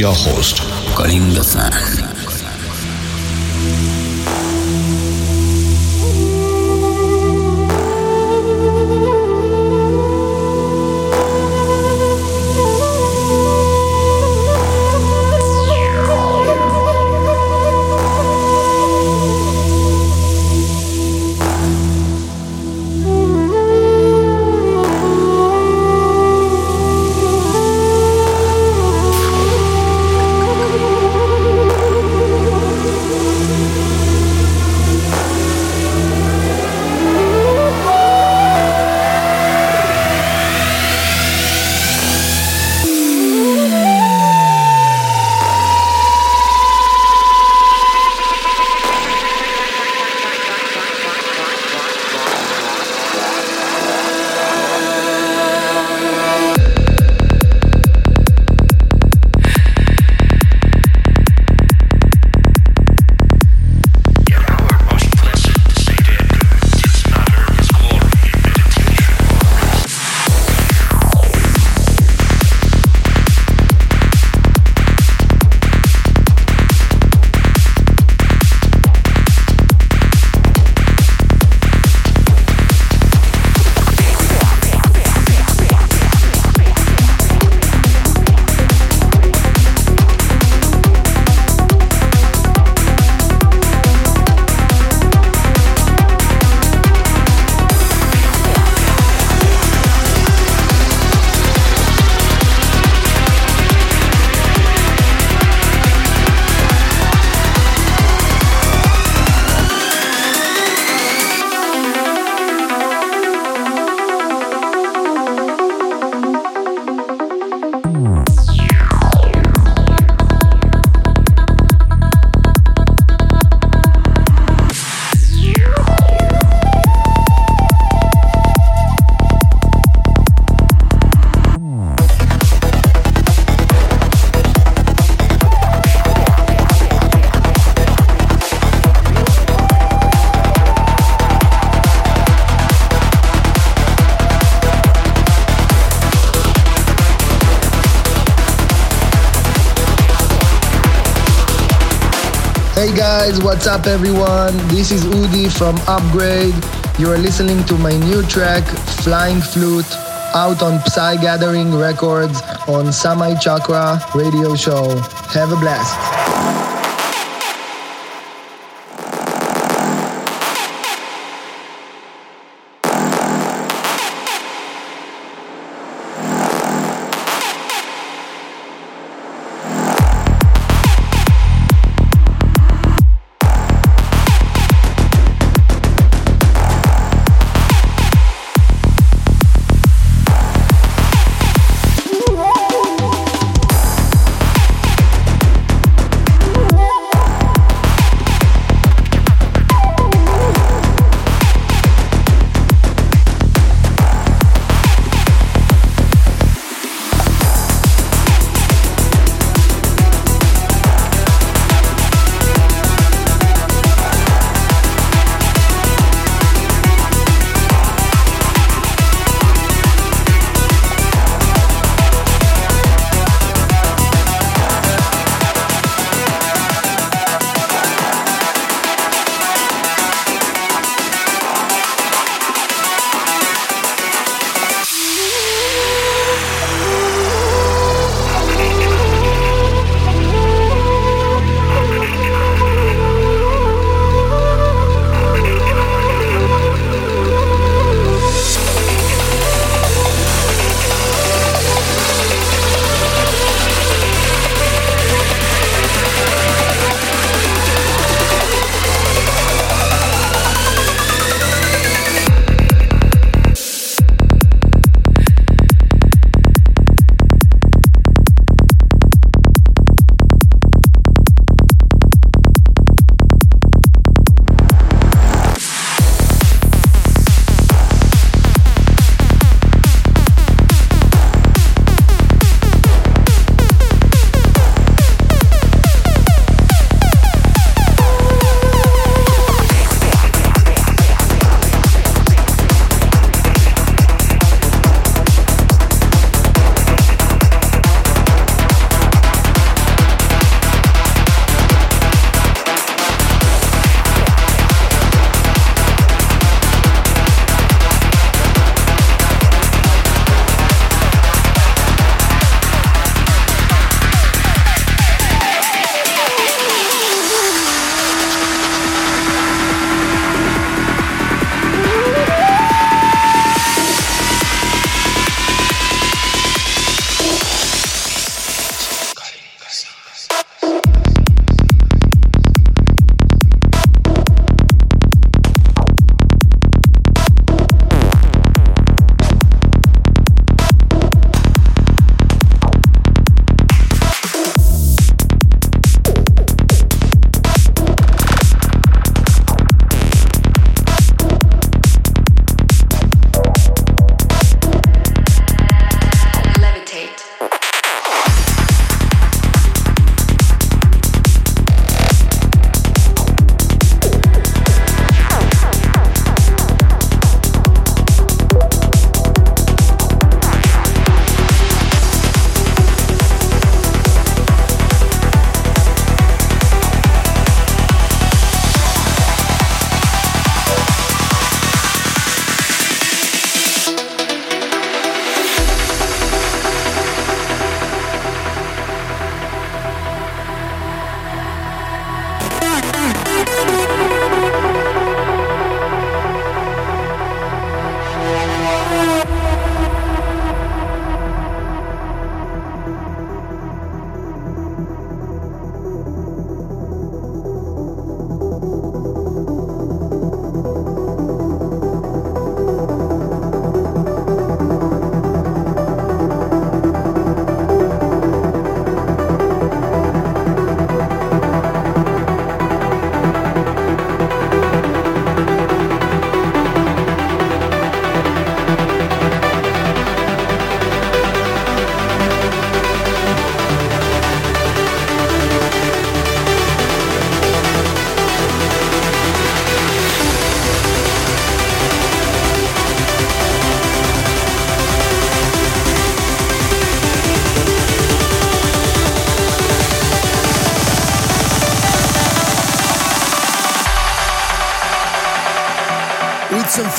Your host Kalinga San. What's up everyone? This is Udi from Upgrade. You are listening to my new track, Flying Flute, out on Psy Gathering Records on Samay Chakra Radio Show. Have a blast.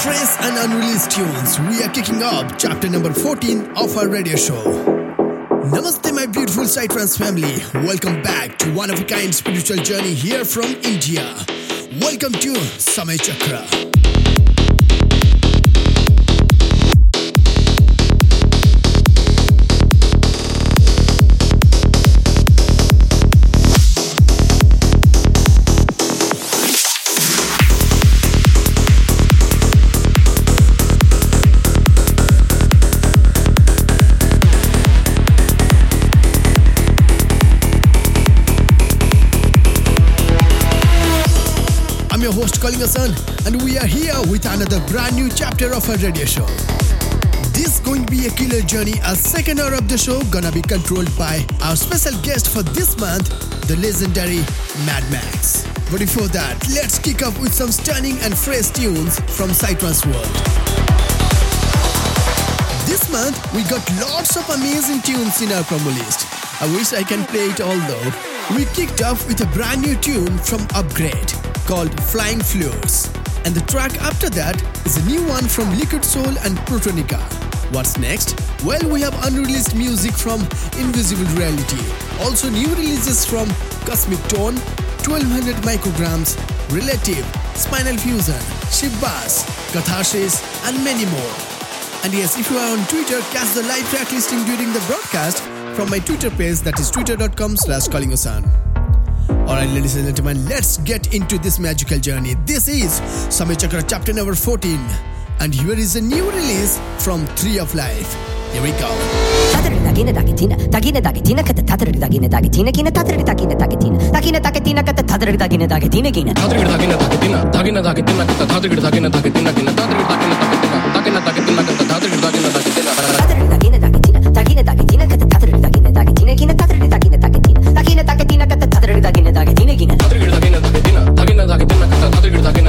Fresh and unreleased tunes, we are kicking off chapter number 14 of our radio show. Namaste, my beautiful Psytrance family. Welcome back to one of a kind spiritual journey here from India. Welcome to Samay Chakra. Host Kalinga and we are here with another brand new chapter of our radio show. This going to be a killer journey. A second hour of the show gonna be controlled by our special guest for this month, the legendary Mad Max. But before that, let's kick off with some stunning and fresh tunes from Psytrance World. This month, we got lots of amazing tunes in our promo list. I wish I can play it all though. We kicked off with a brand new tune from Upgrade called Flying Flute. And the track after that is a new one from Liquid Soul and Protonica. What's next? Well, we have unreleased music from Invisible Reality, also new releases from Cosmic Tone, 1200 micrograms, Relative, Spinal Fusion, Shibbass, Catharsis, and many more. And yes, if you are on Twitter, catch the live track listing during the broadcast from my Twitter page that is twitter.com slash callingosan. Alright, ladies and gentlemen, let's get into this magical journey. This is Samay Chakra chapter number 14, and here is a new release from Tree of Life. Here we go. Dagina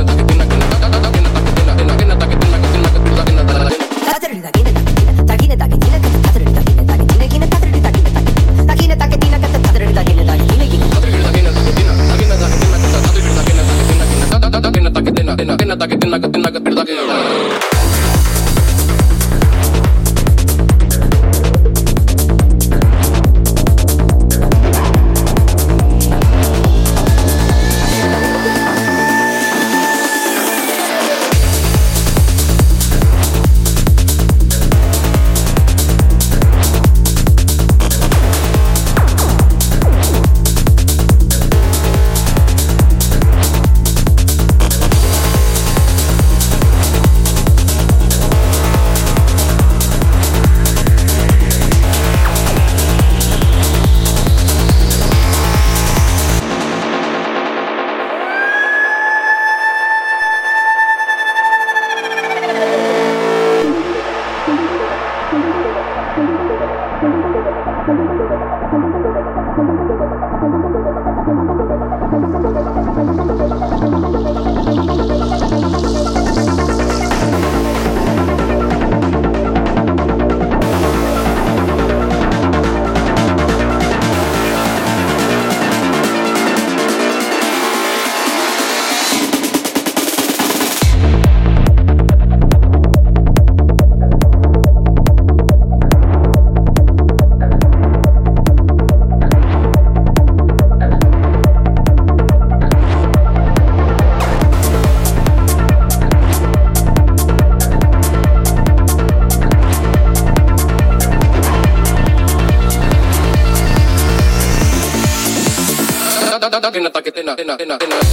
in a, in.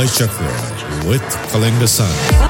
Samay Chakra with Kalinga San.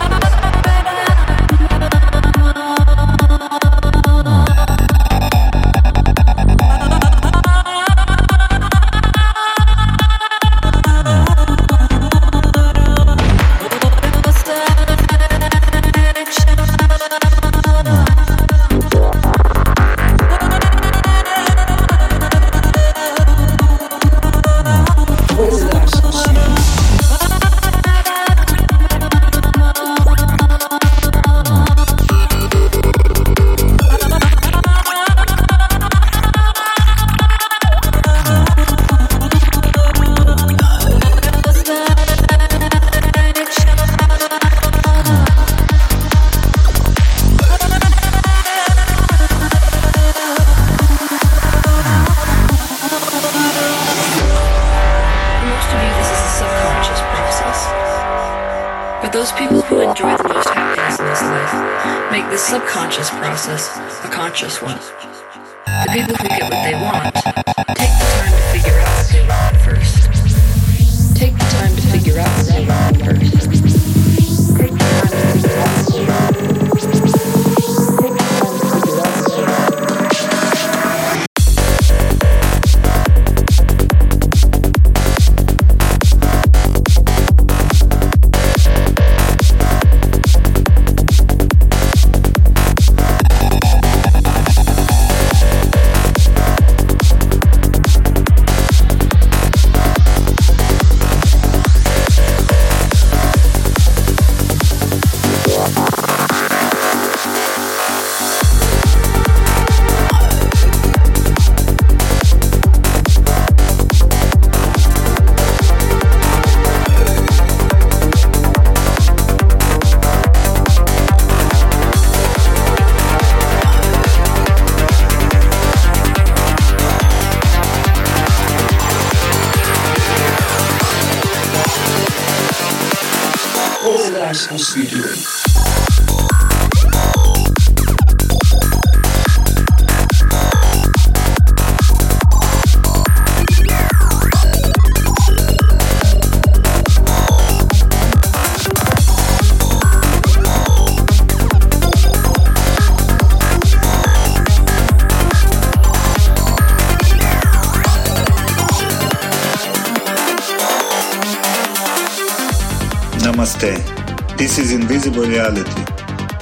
Is Invisible Reality,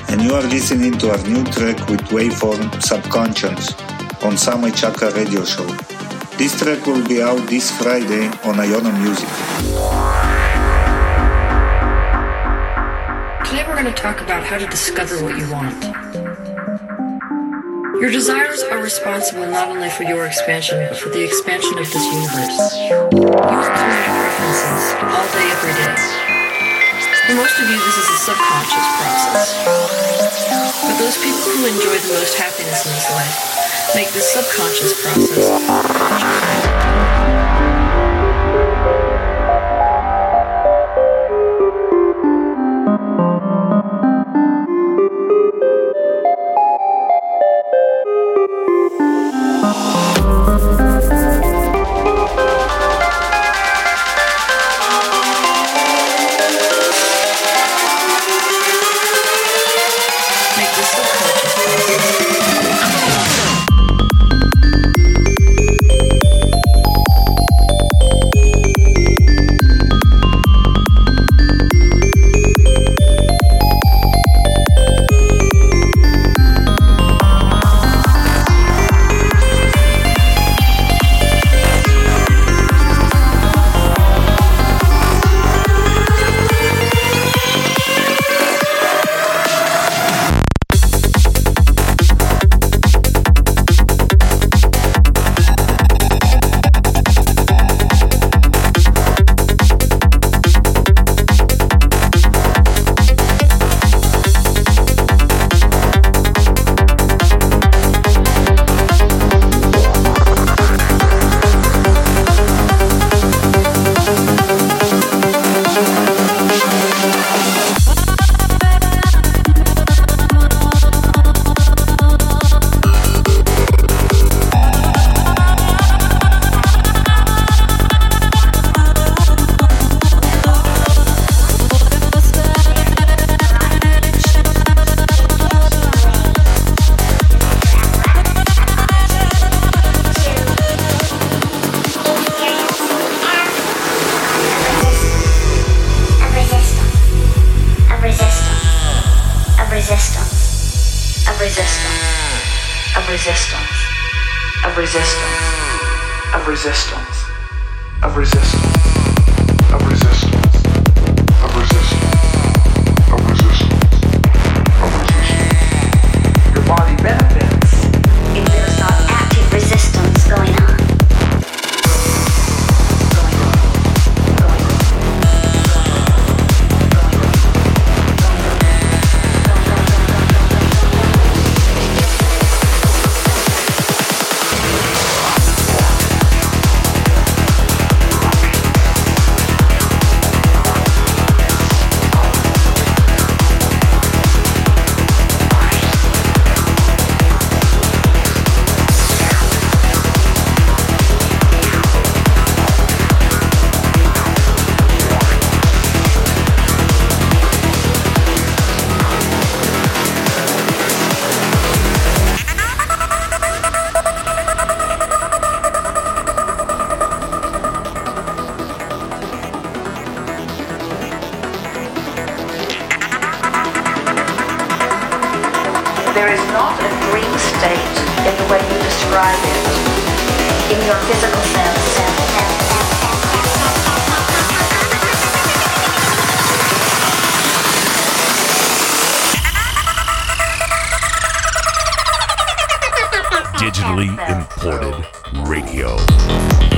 and you are listening to our new track with Waveform Subconscious on Samay Chakra Radio Show. This track will be out this Friday on Iono Music. Today we're going to talk about how to discover what you want. Your desires are responsible not only for your expansion, but for the expansion of this universe. You have preferences all day, every day. For most of you, this is a subconscious process. But those people who enjoy the most happiness in this life make this subconscious process There is not a dream state in the way you describe it, in your physical sense. Digitally imported radio.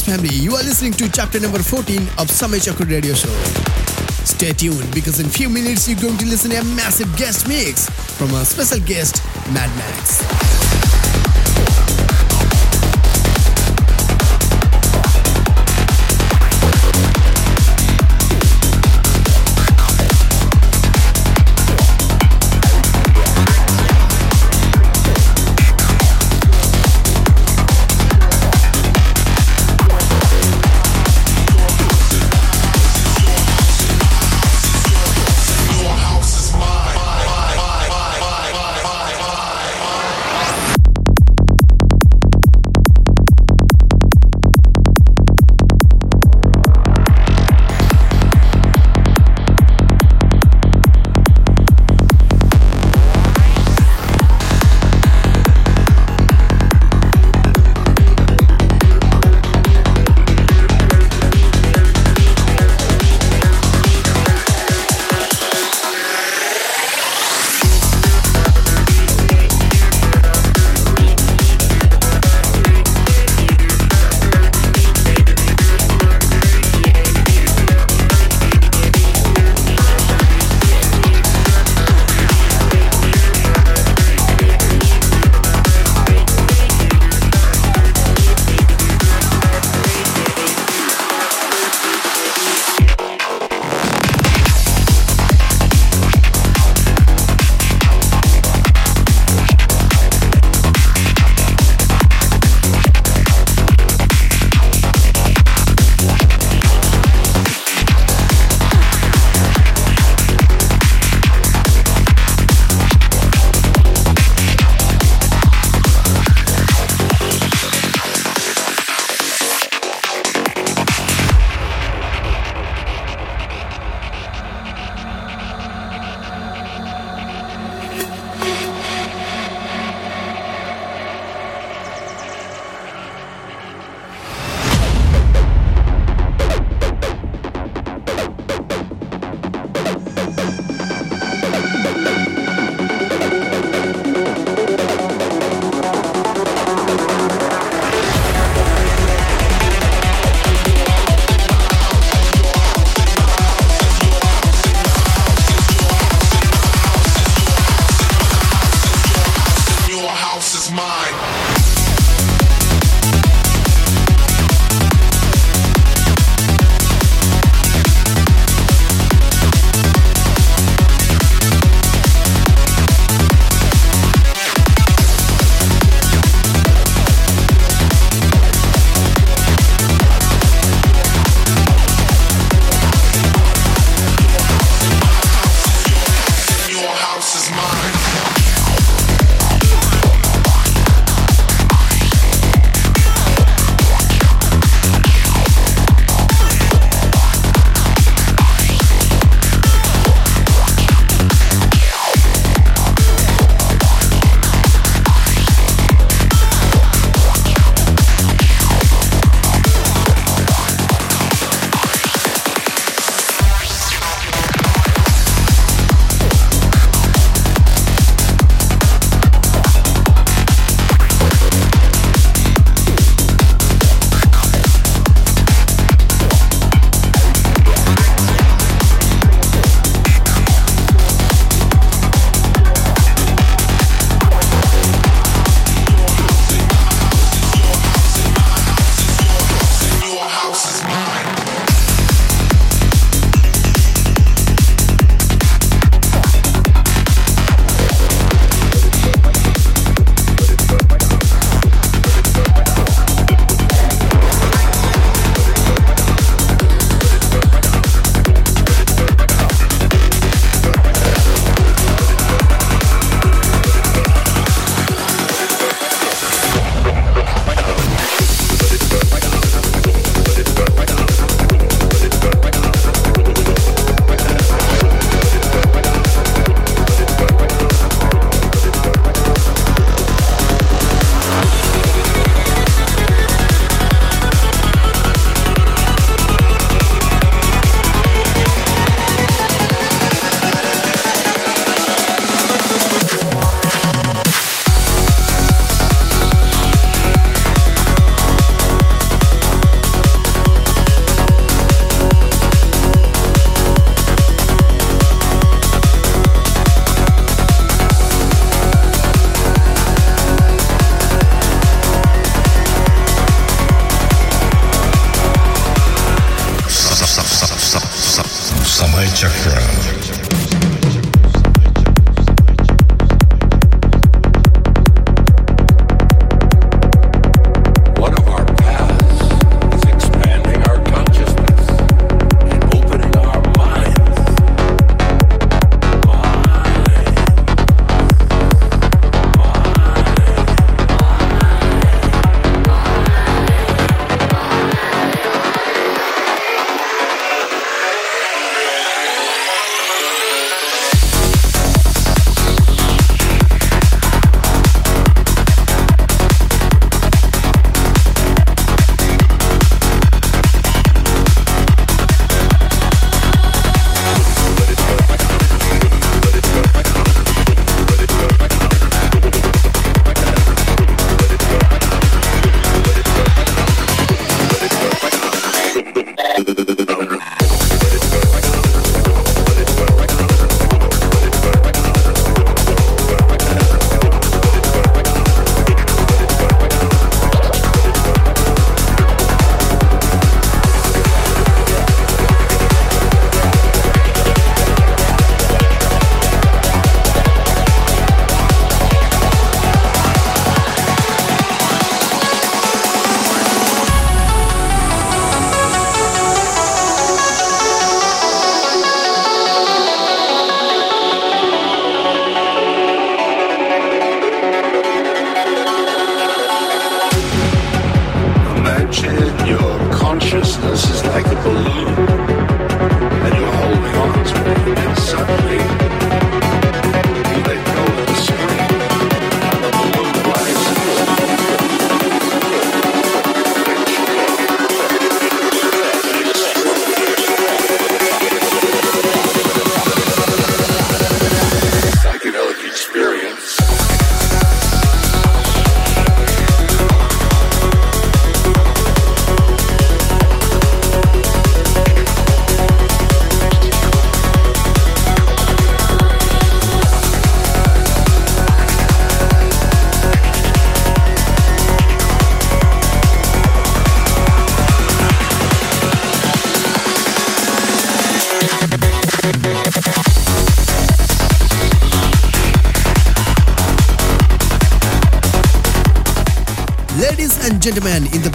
Family, you are listening to chapter number 14 of Samay Chakra Radio Show. Stay tuned because in few minutes you're going to listen a massive guest mix from our special guest, Mad Max.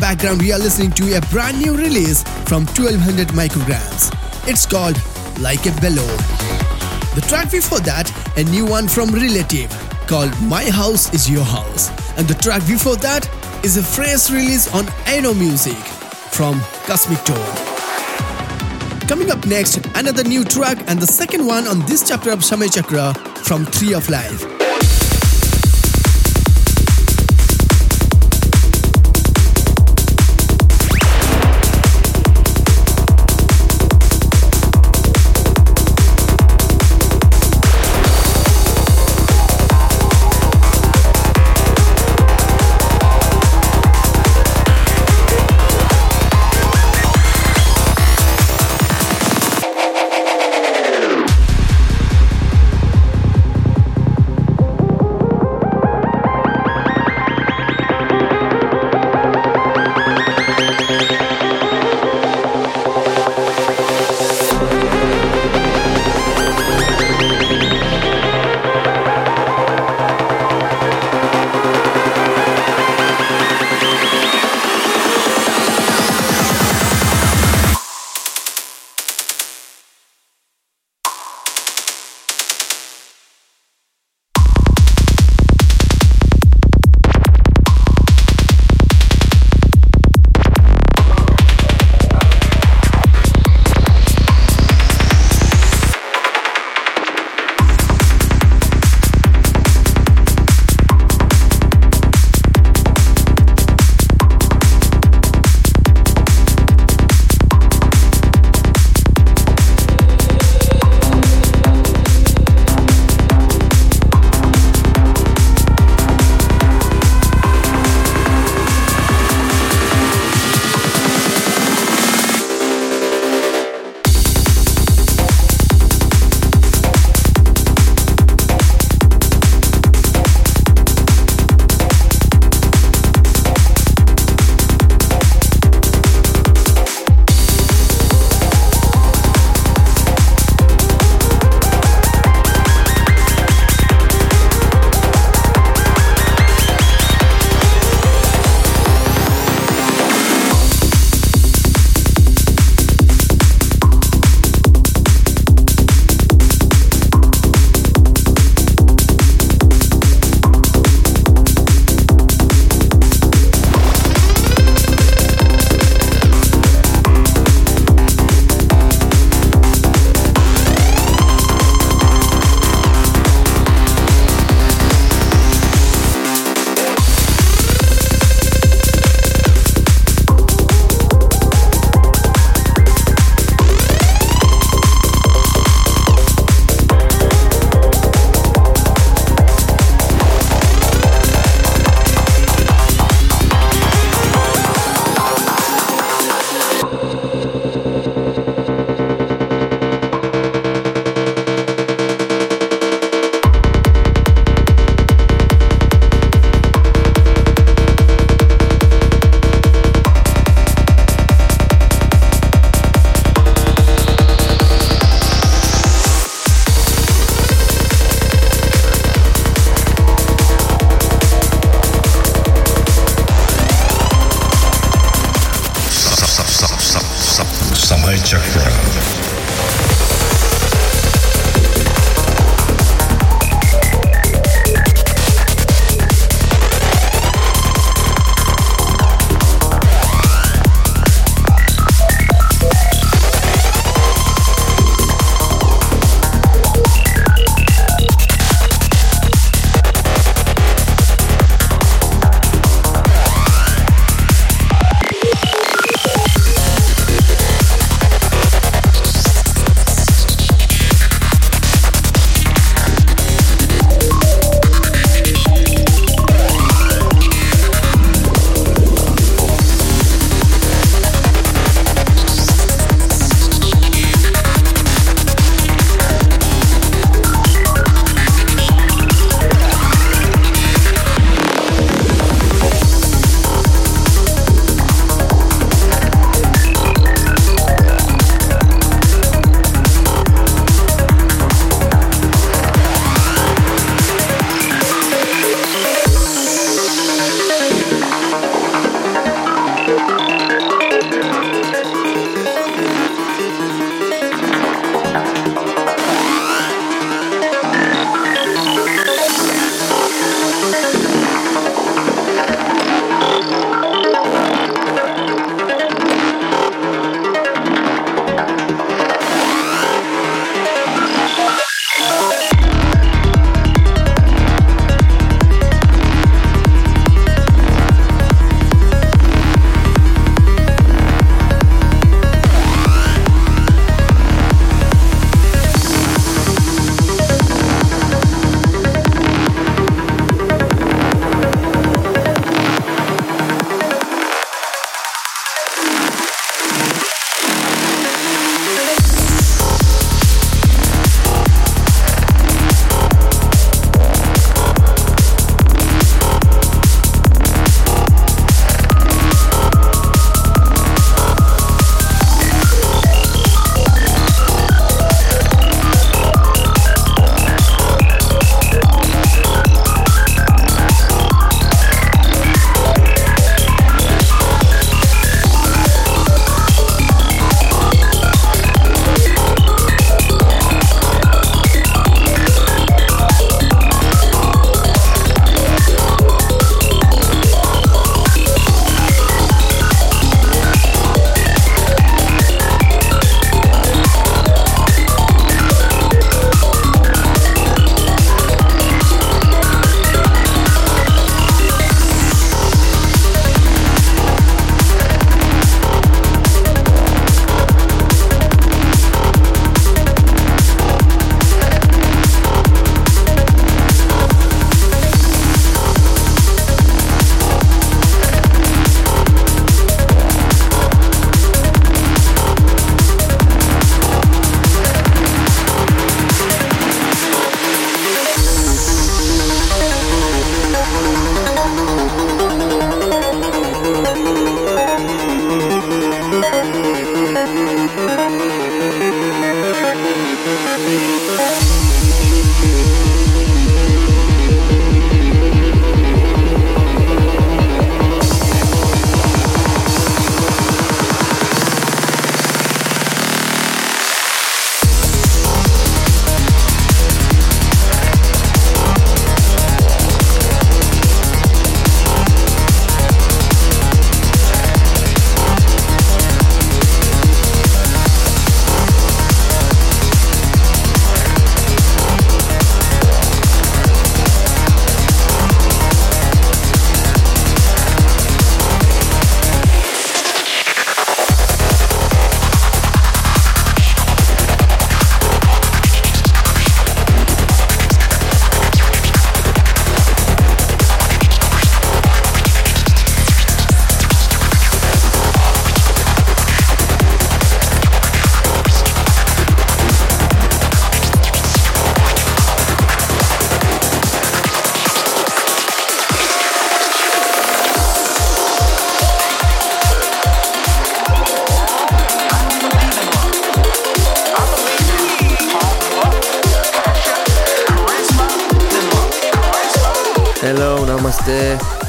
Background, we are listening to a brand new release from 1200 micrograms. It's called Like a Bellow. The track before that, a new one from Relative called My House Is Your House. And the track before that is a fresh release on Iono Music from Cosmic Tone. Coming up next, another new track and the second one on this chapter of Samay Chakra from Tree of Life.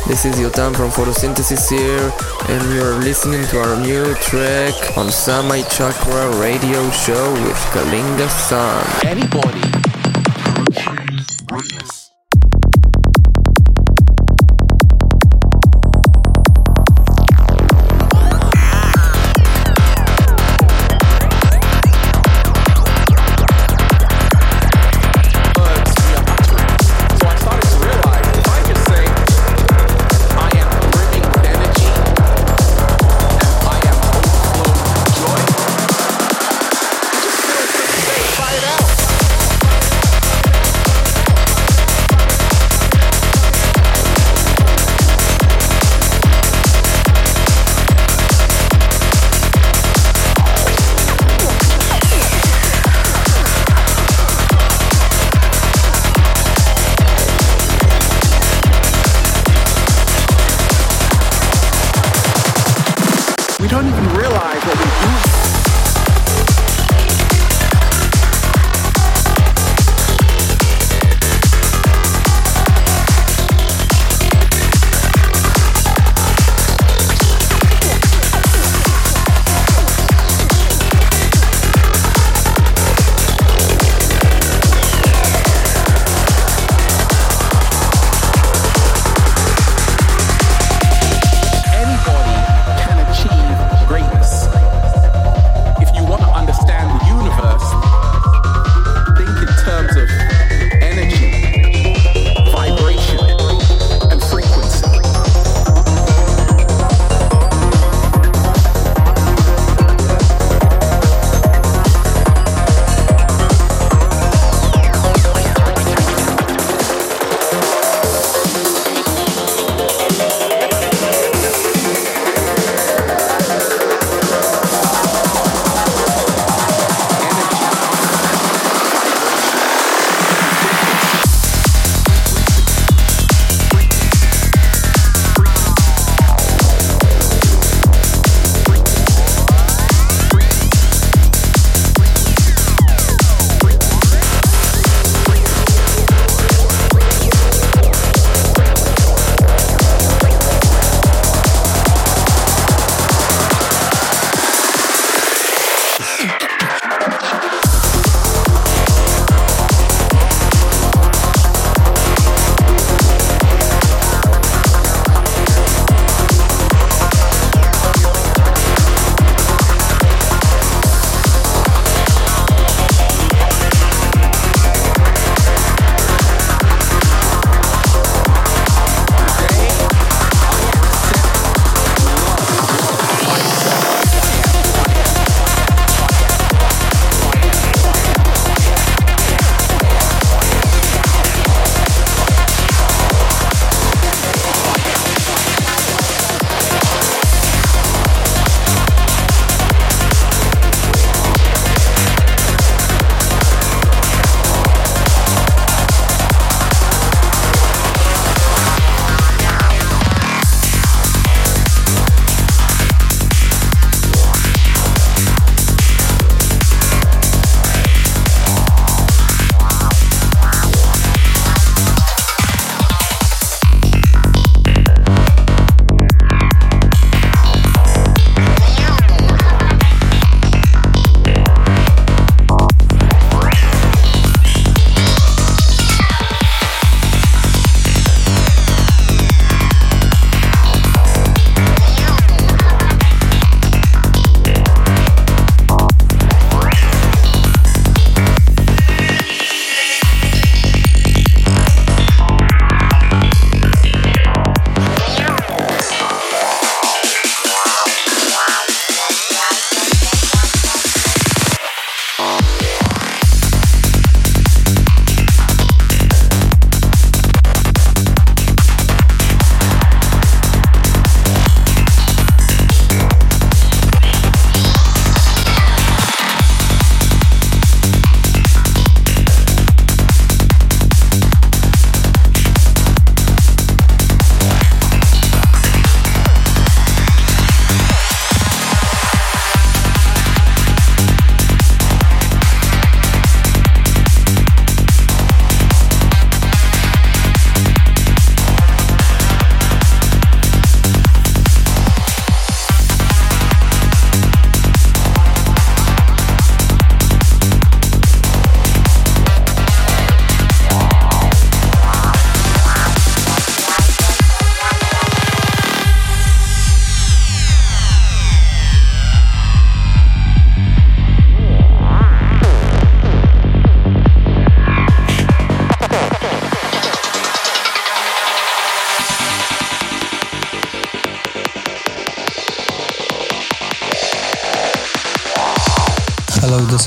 This is Yotam from Photosynthesis here, and you're listening to our new track on Samay Chakra radio show with Kalinga San. Anybody.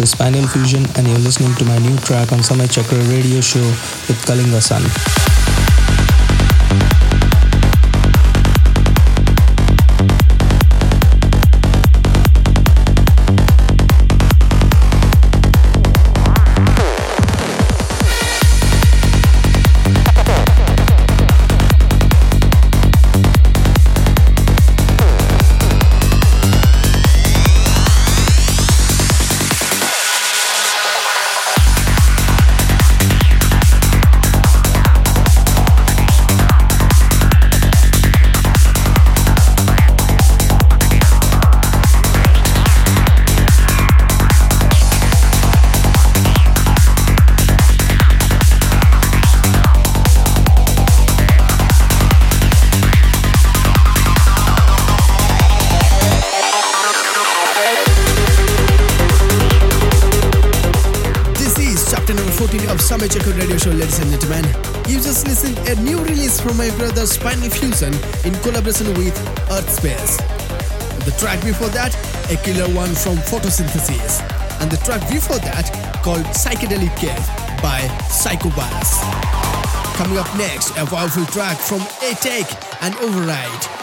Is Spinal Fusion, and you're listening to my new track on Samay Chakra radio show with Kalinga San. With Earthspace. The track before that, a killer one from Photosynthesis. And the track before that, called Psychedelic Cave by Psychobus. Coming up next, a powerful track from A-Tech and Override.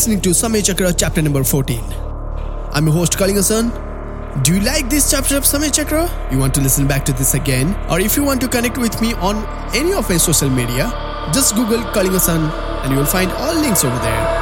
Listening to Samay Chakra chapter number 14. I'm your host Kalinga San. Do you like this chapter of Samay Chakra? You want to listen back to this again? Or if you want to connect with me on any of my social media, just Google Kalinga San and you will find all links over there.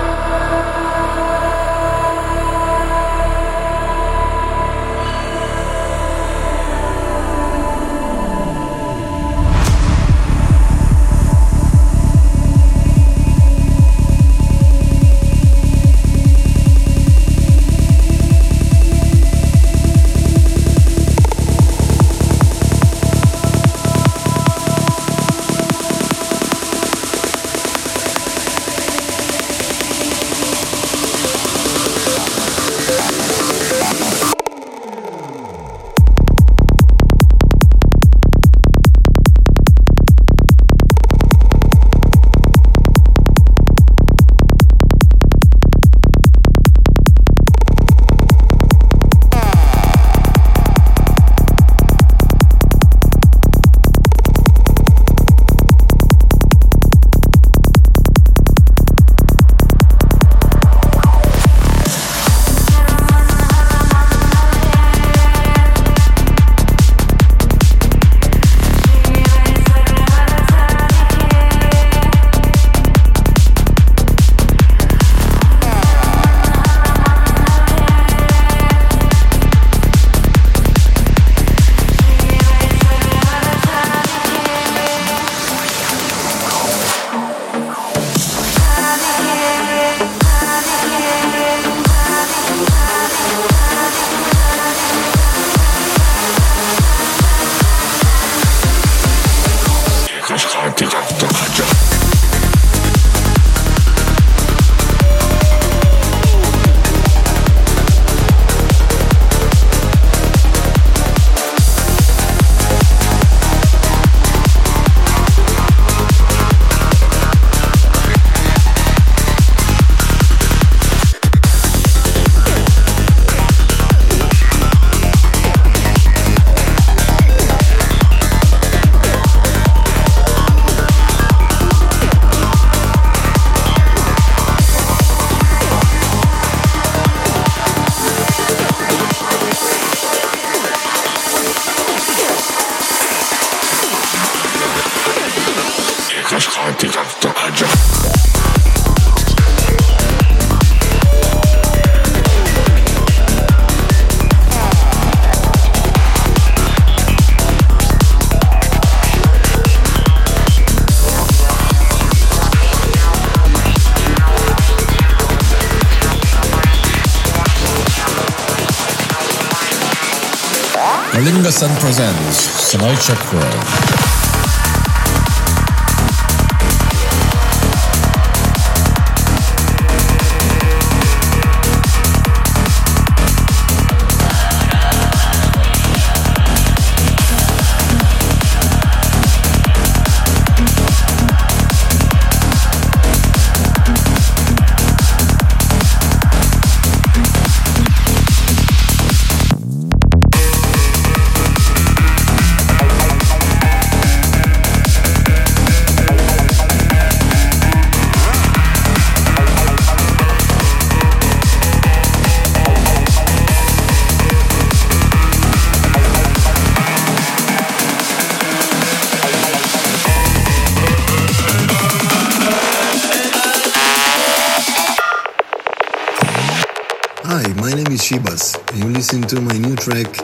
San presents Samay Chakra. To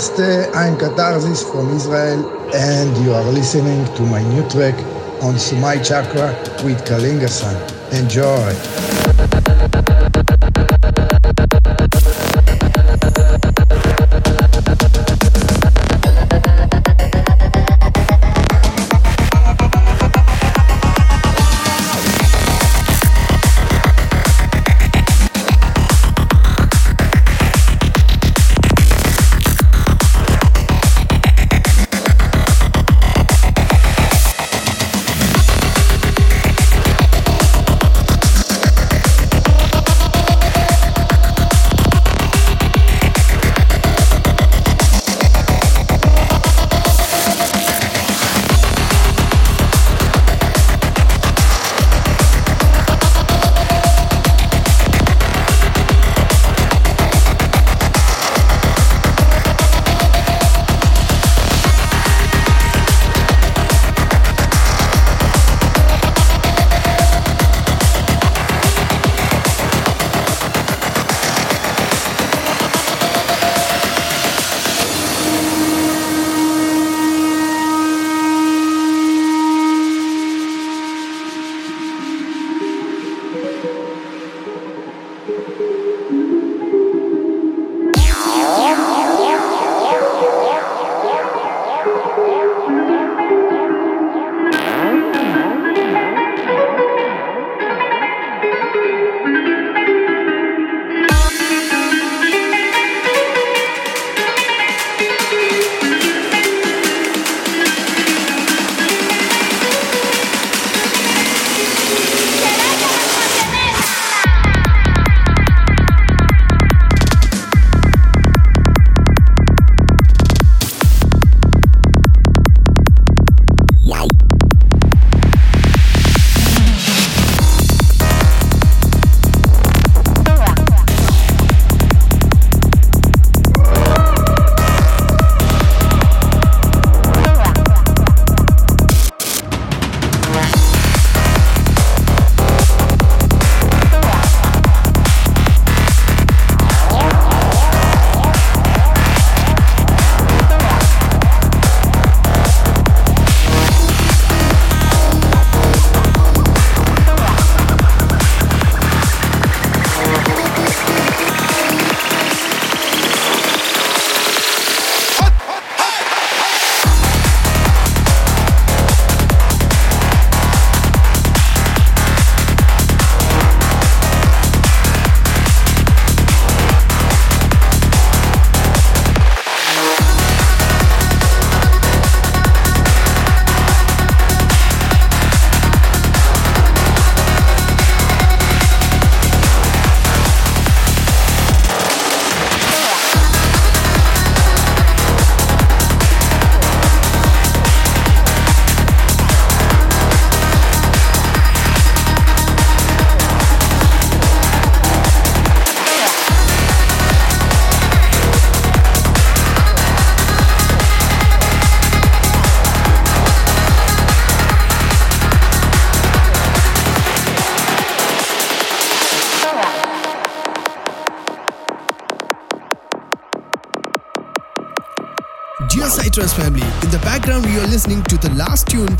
Namaste, I'm Catharsis from Israel, and you are listening to my new track on Samay Chakra with Kalinga San. Enjoy.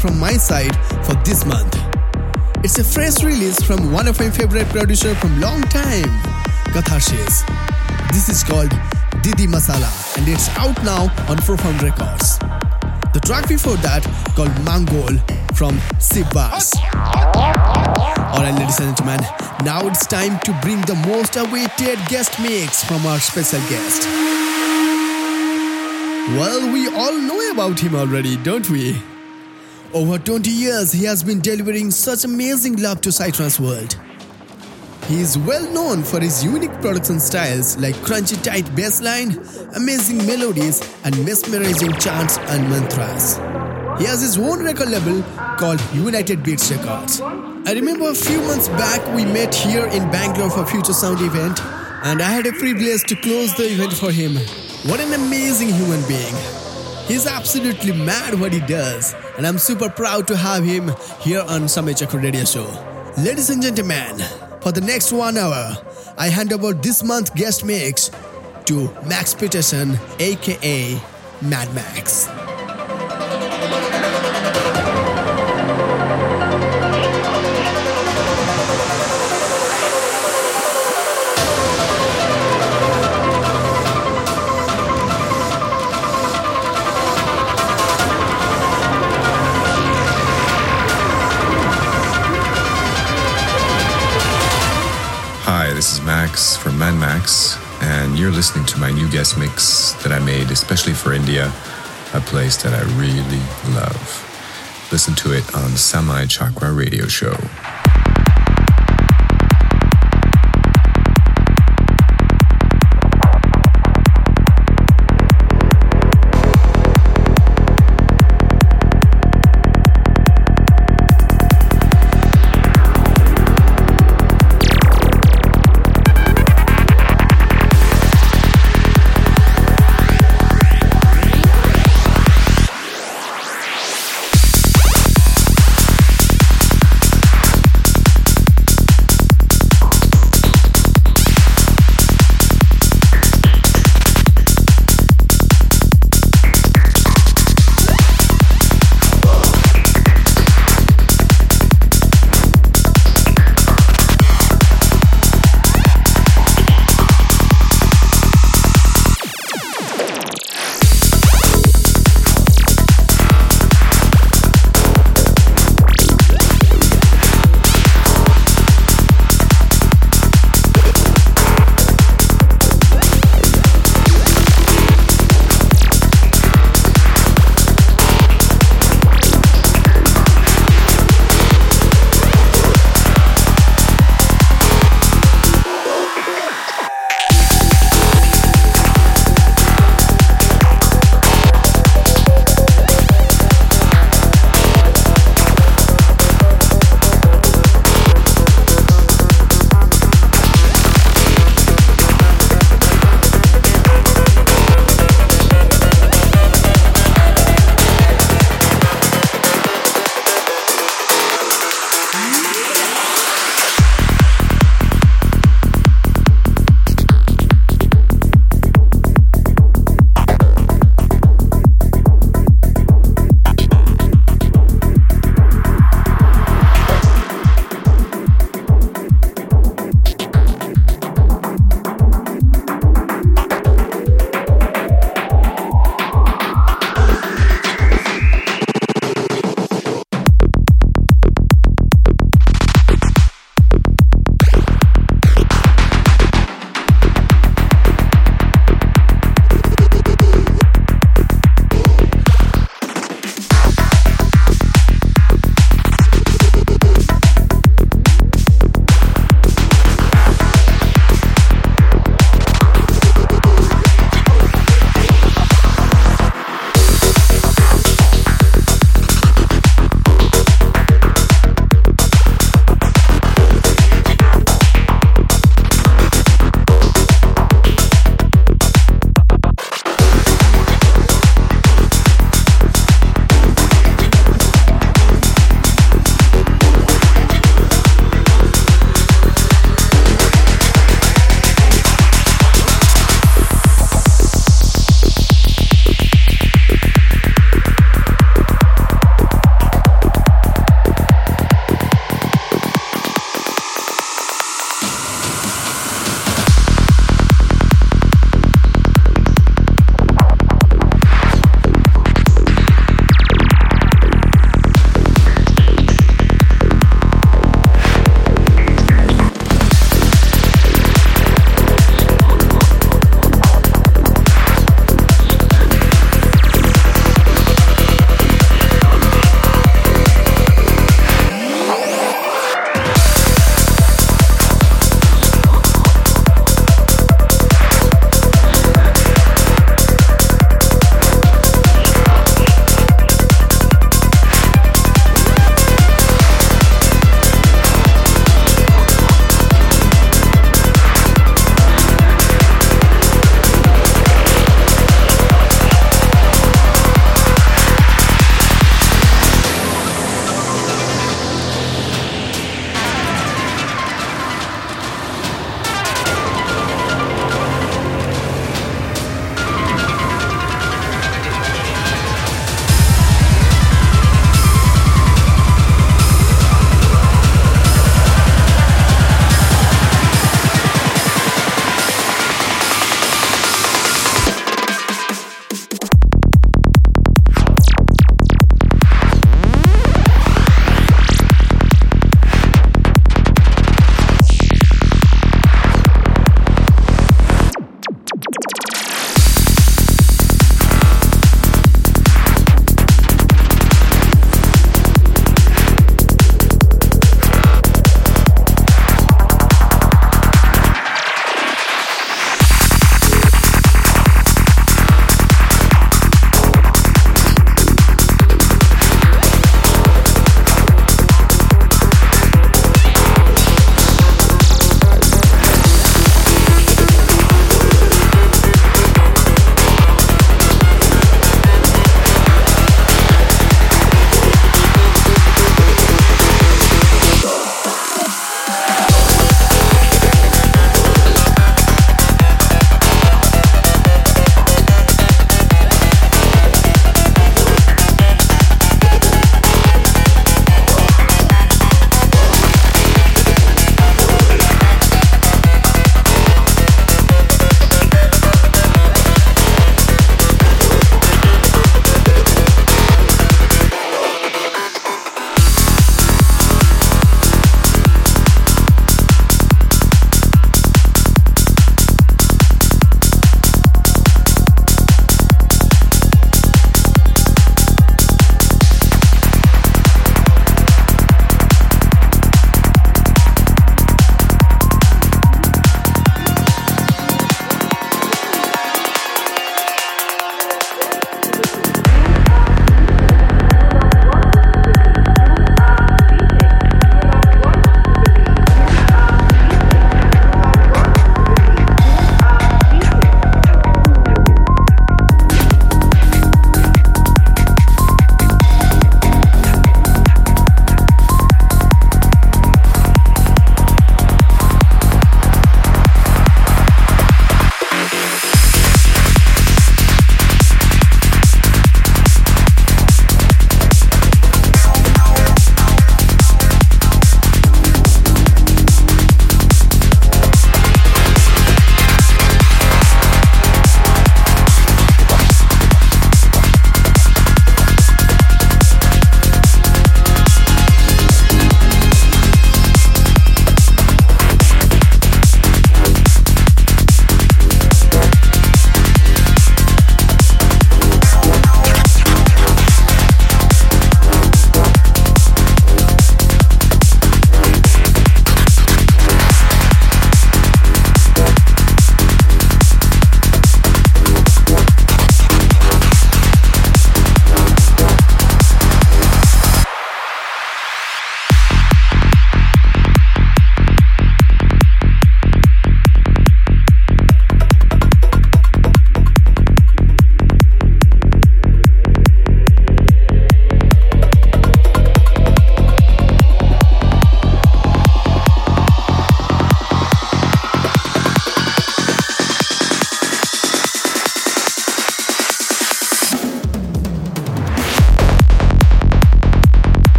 From my side for this month. It's a fresh release from one of my favorite producer from long time, Catharsis. This is called Didi Masala and it's out now on Profound Records. The track before that called Mangol from Sibas. Alright ladies and gentlemen, now it's time to bring the most awaited guest mix from our special guest. Well, we all know about him already, don't we? Over 20 years, he has been delivering such amazing love to Psytrance world. He is well known for his unique production styles like crunchy tight bassline, amazing melodies, and mesmerizing chants and mantras. He has his own record label called United Beats Records. I remember a few months back we met here in Bangalore for Future Sound event, and I had a privilege to close the event for him. What an amazing human being! He's absolutely mad what he does, and I'm super proud to have him here on Samay Chakra Radio Show. Ladies and gentlemen, for the next one hour, I hand over this month's guest mix to Max Peterson, aka Mad Max. You're listening to my new guest mix that I made especially for India, a place that I really love. Listen to it on Samay Chakra Radio Show.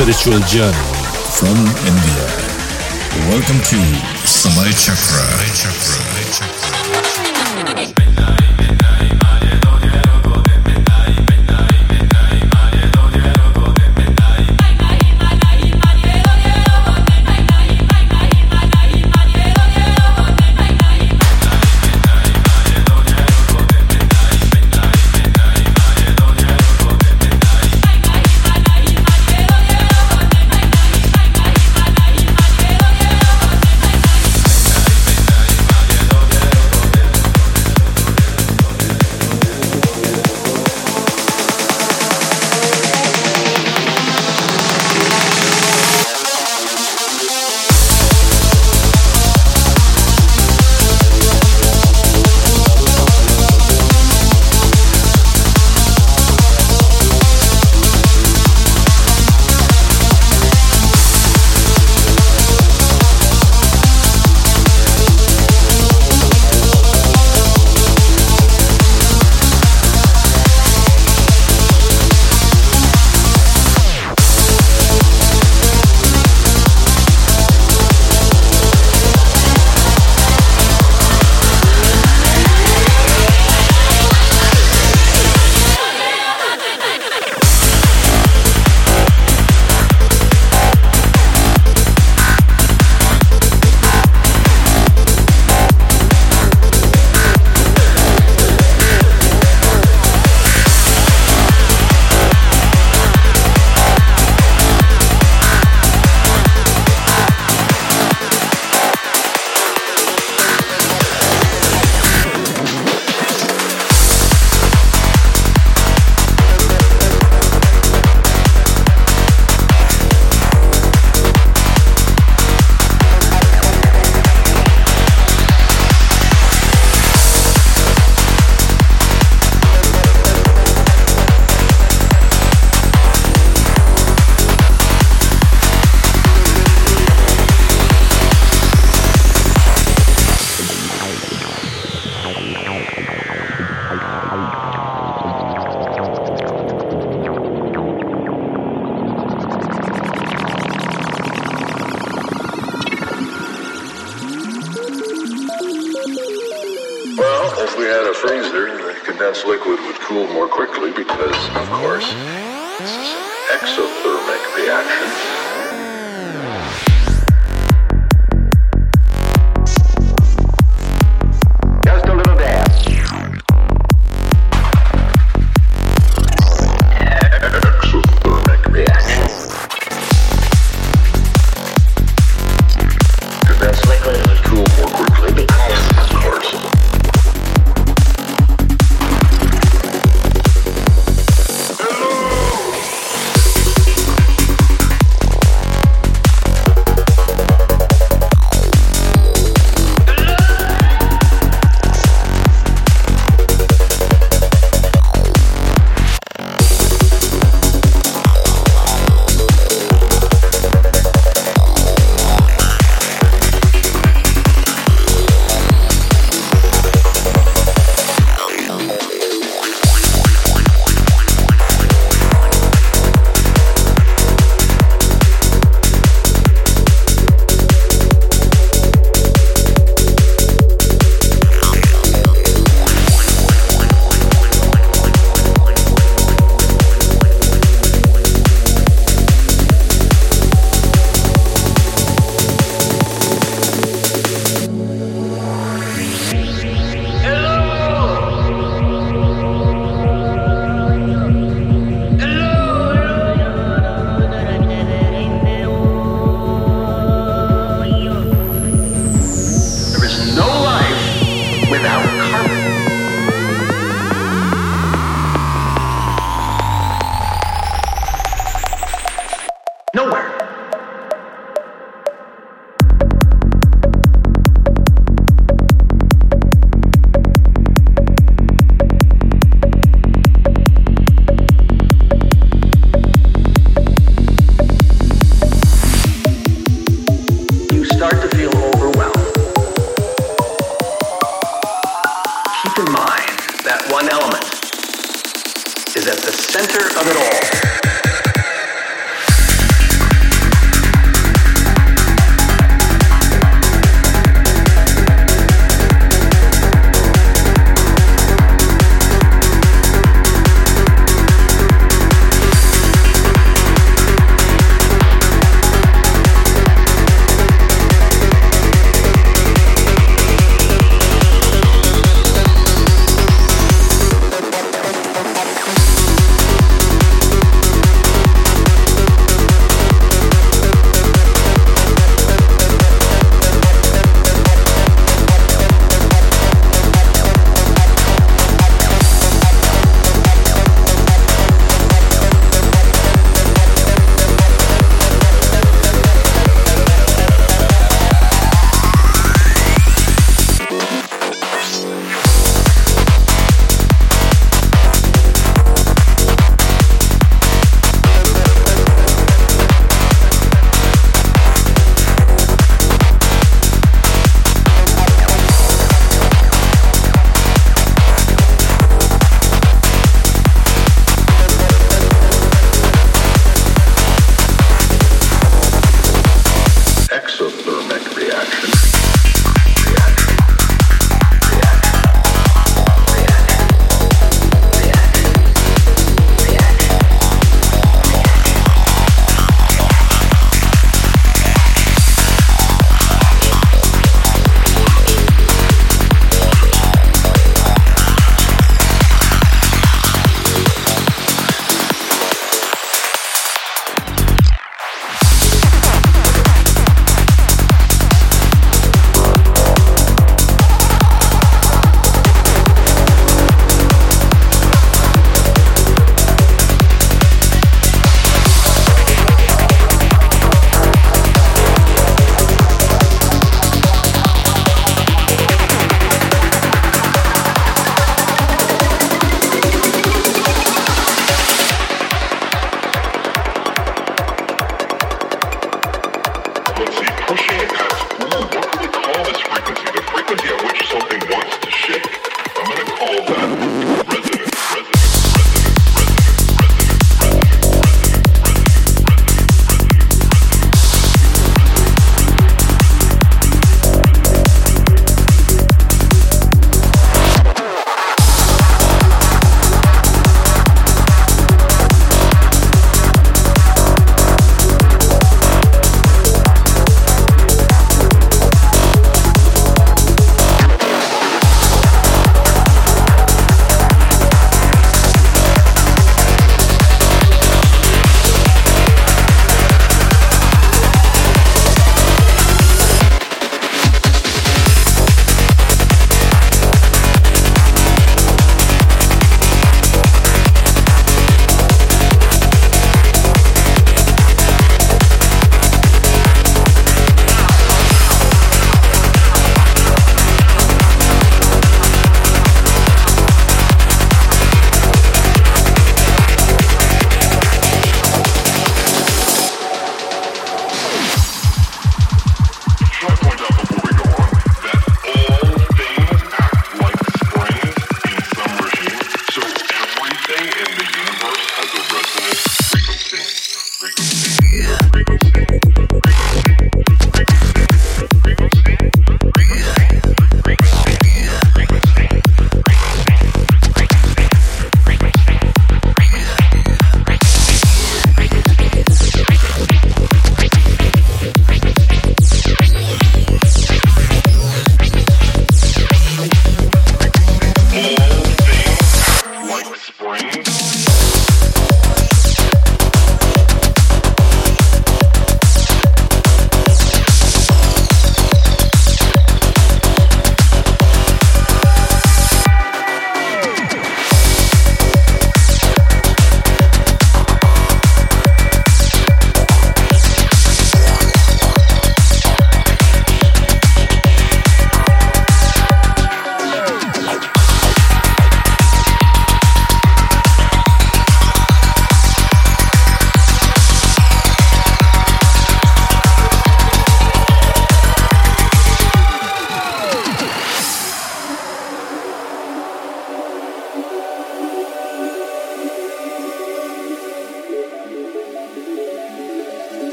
Spiritual journey.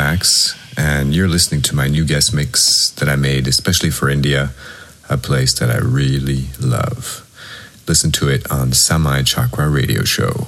Max and you're listening to my new guest mix that I made especially for India, a place that I really love. Listen to it on Samay Chakra Radio Show.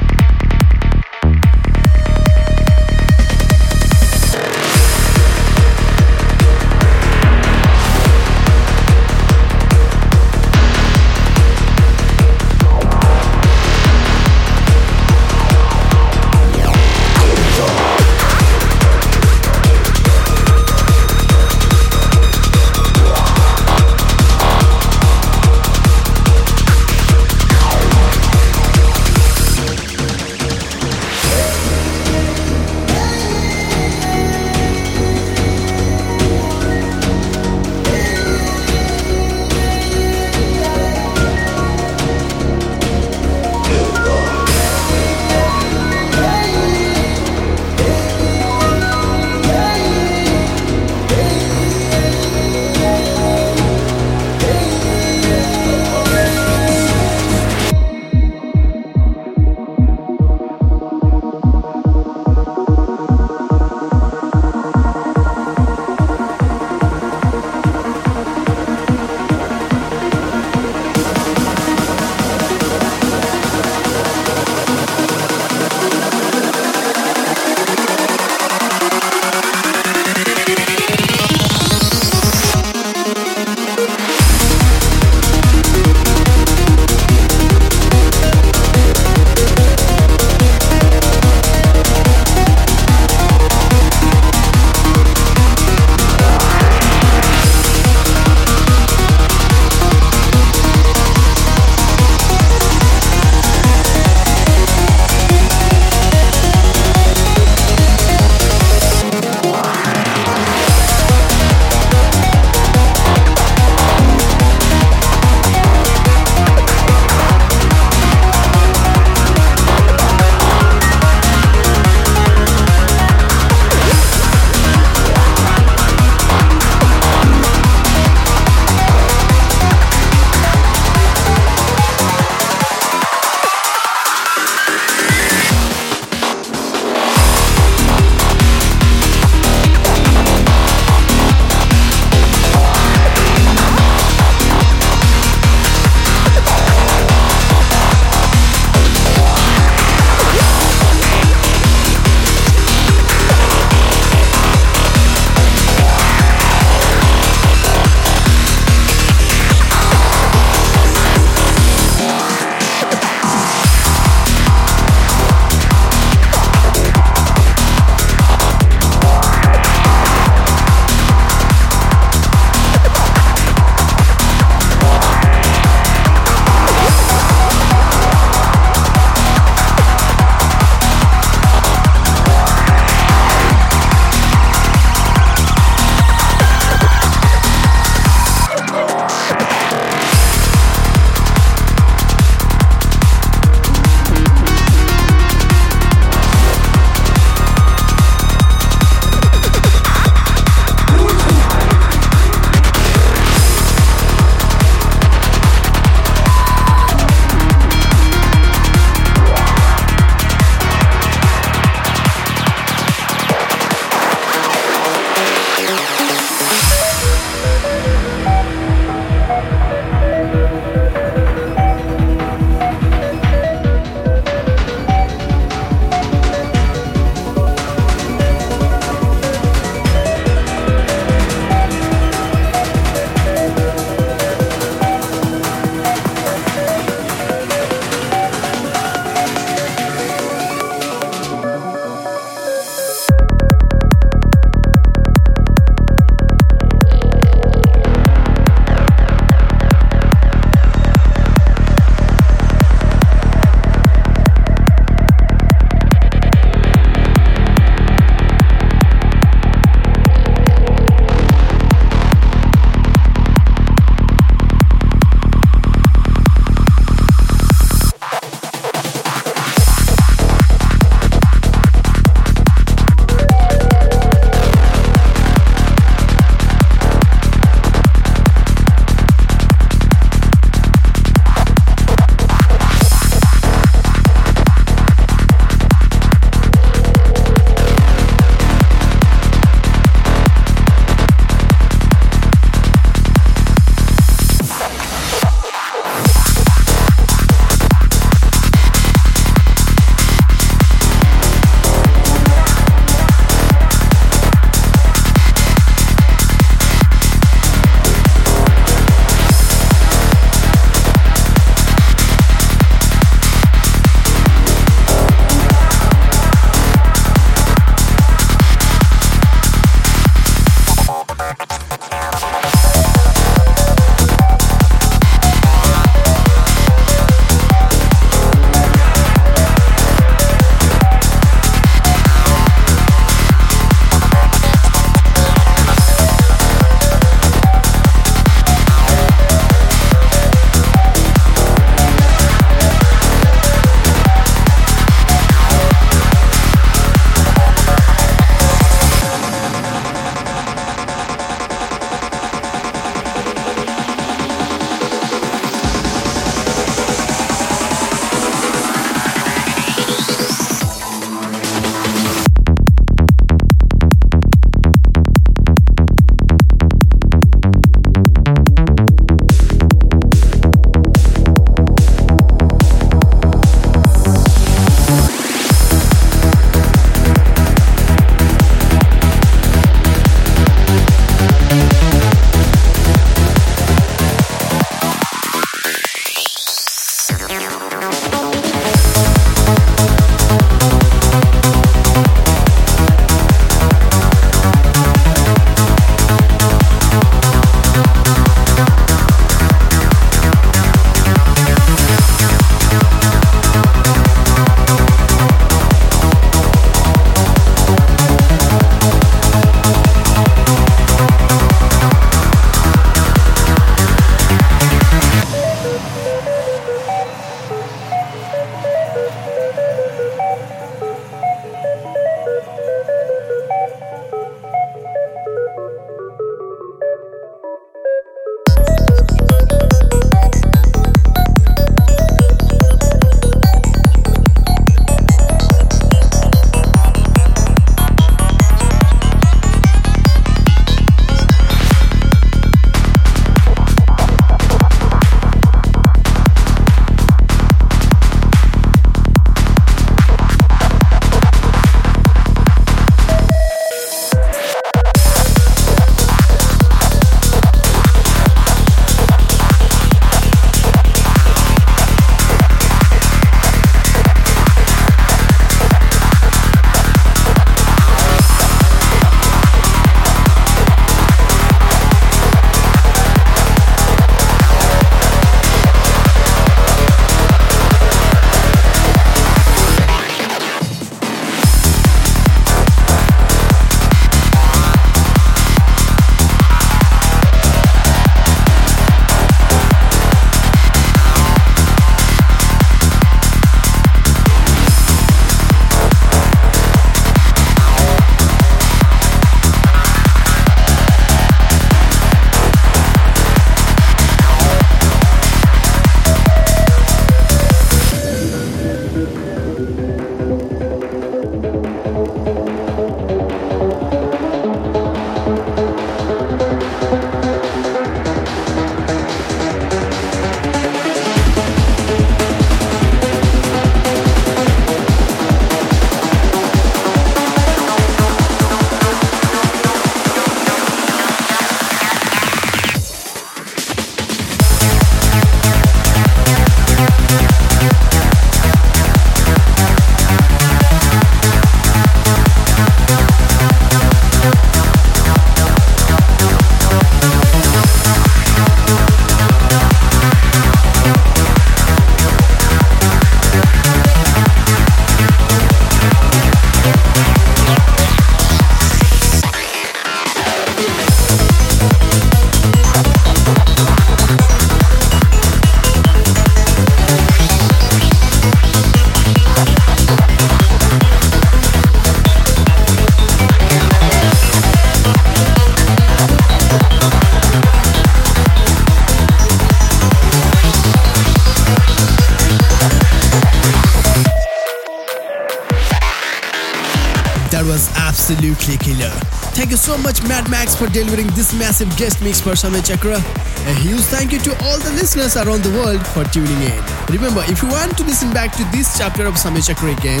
For delivering this massive guest mix for Samay Chakra. A huge thank you to all the listeners around the world for tuning in. Remember, if you want to listen back to this chapter of Samay Chakra again,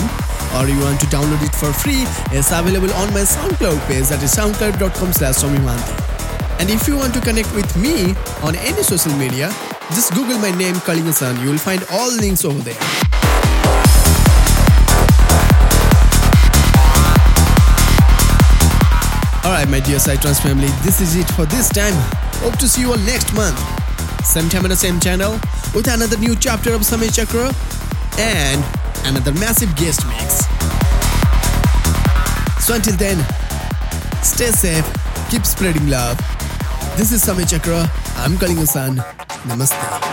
or you want to download it for free, it's available on my SoundCloud page that is soundcloud.com slash And if you want to connect with me on any social media, just Google my name, Kalinga You will find all links over there. Alright, my dear Psytrance family, this is it for this time. Hope to see you all next month. Same time on the same channel with another new chapter of Samay Chakra and another massive guest mix. So until then, stay safe, keep spreading love. This is Samay Chakra. I'm Kalinga San. Namaste.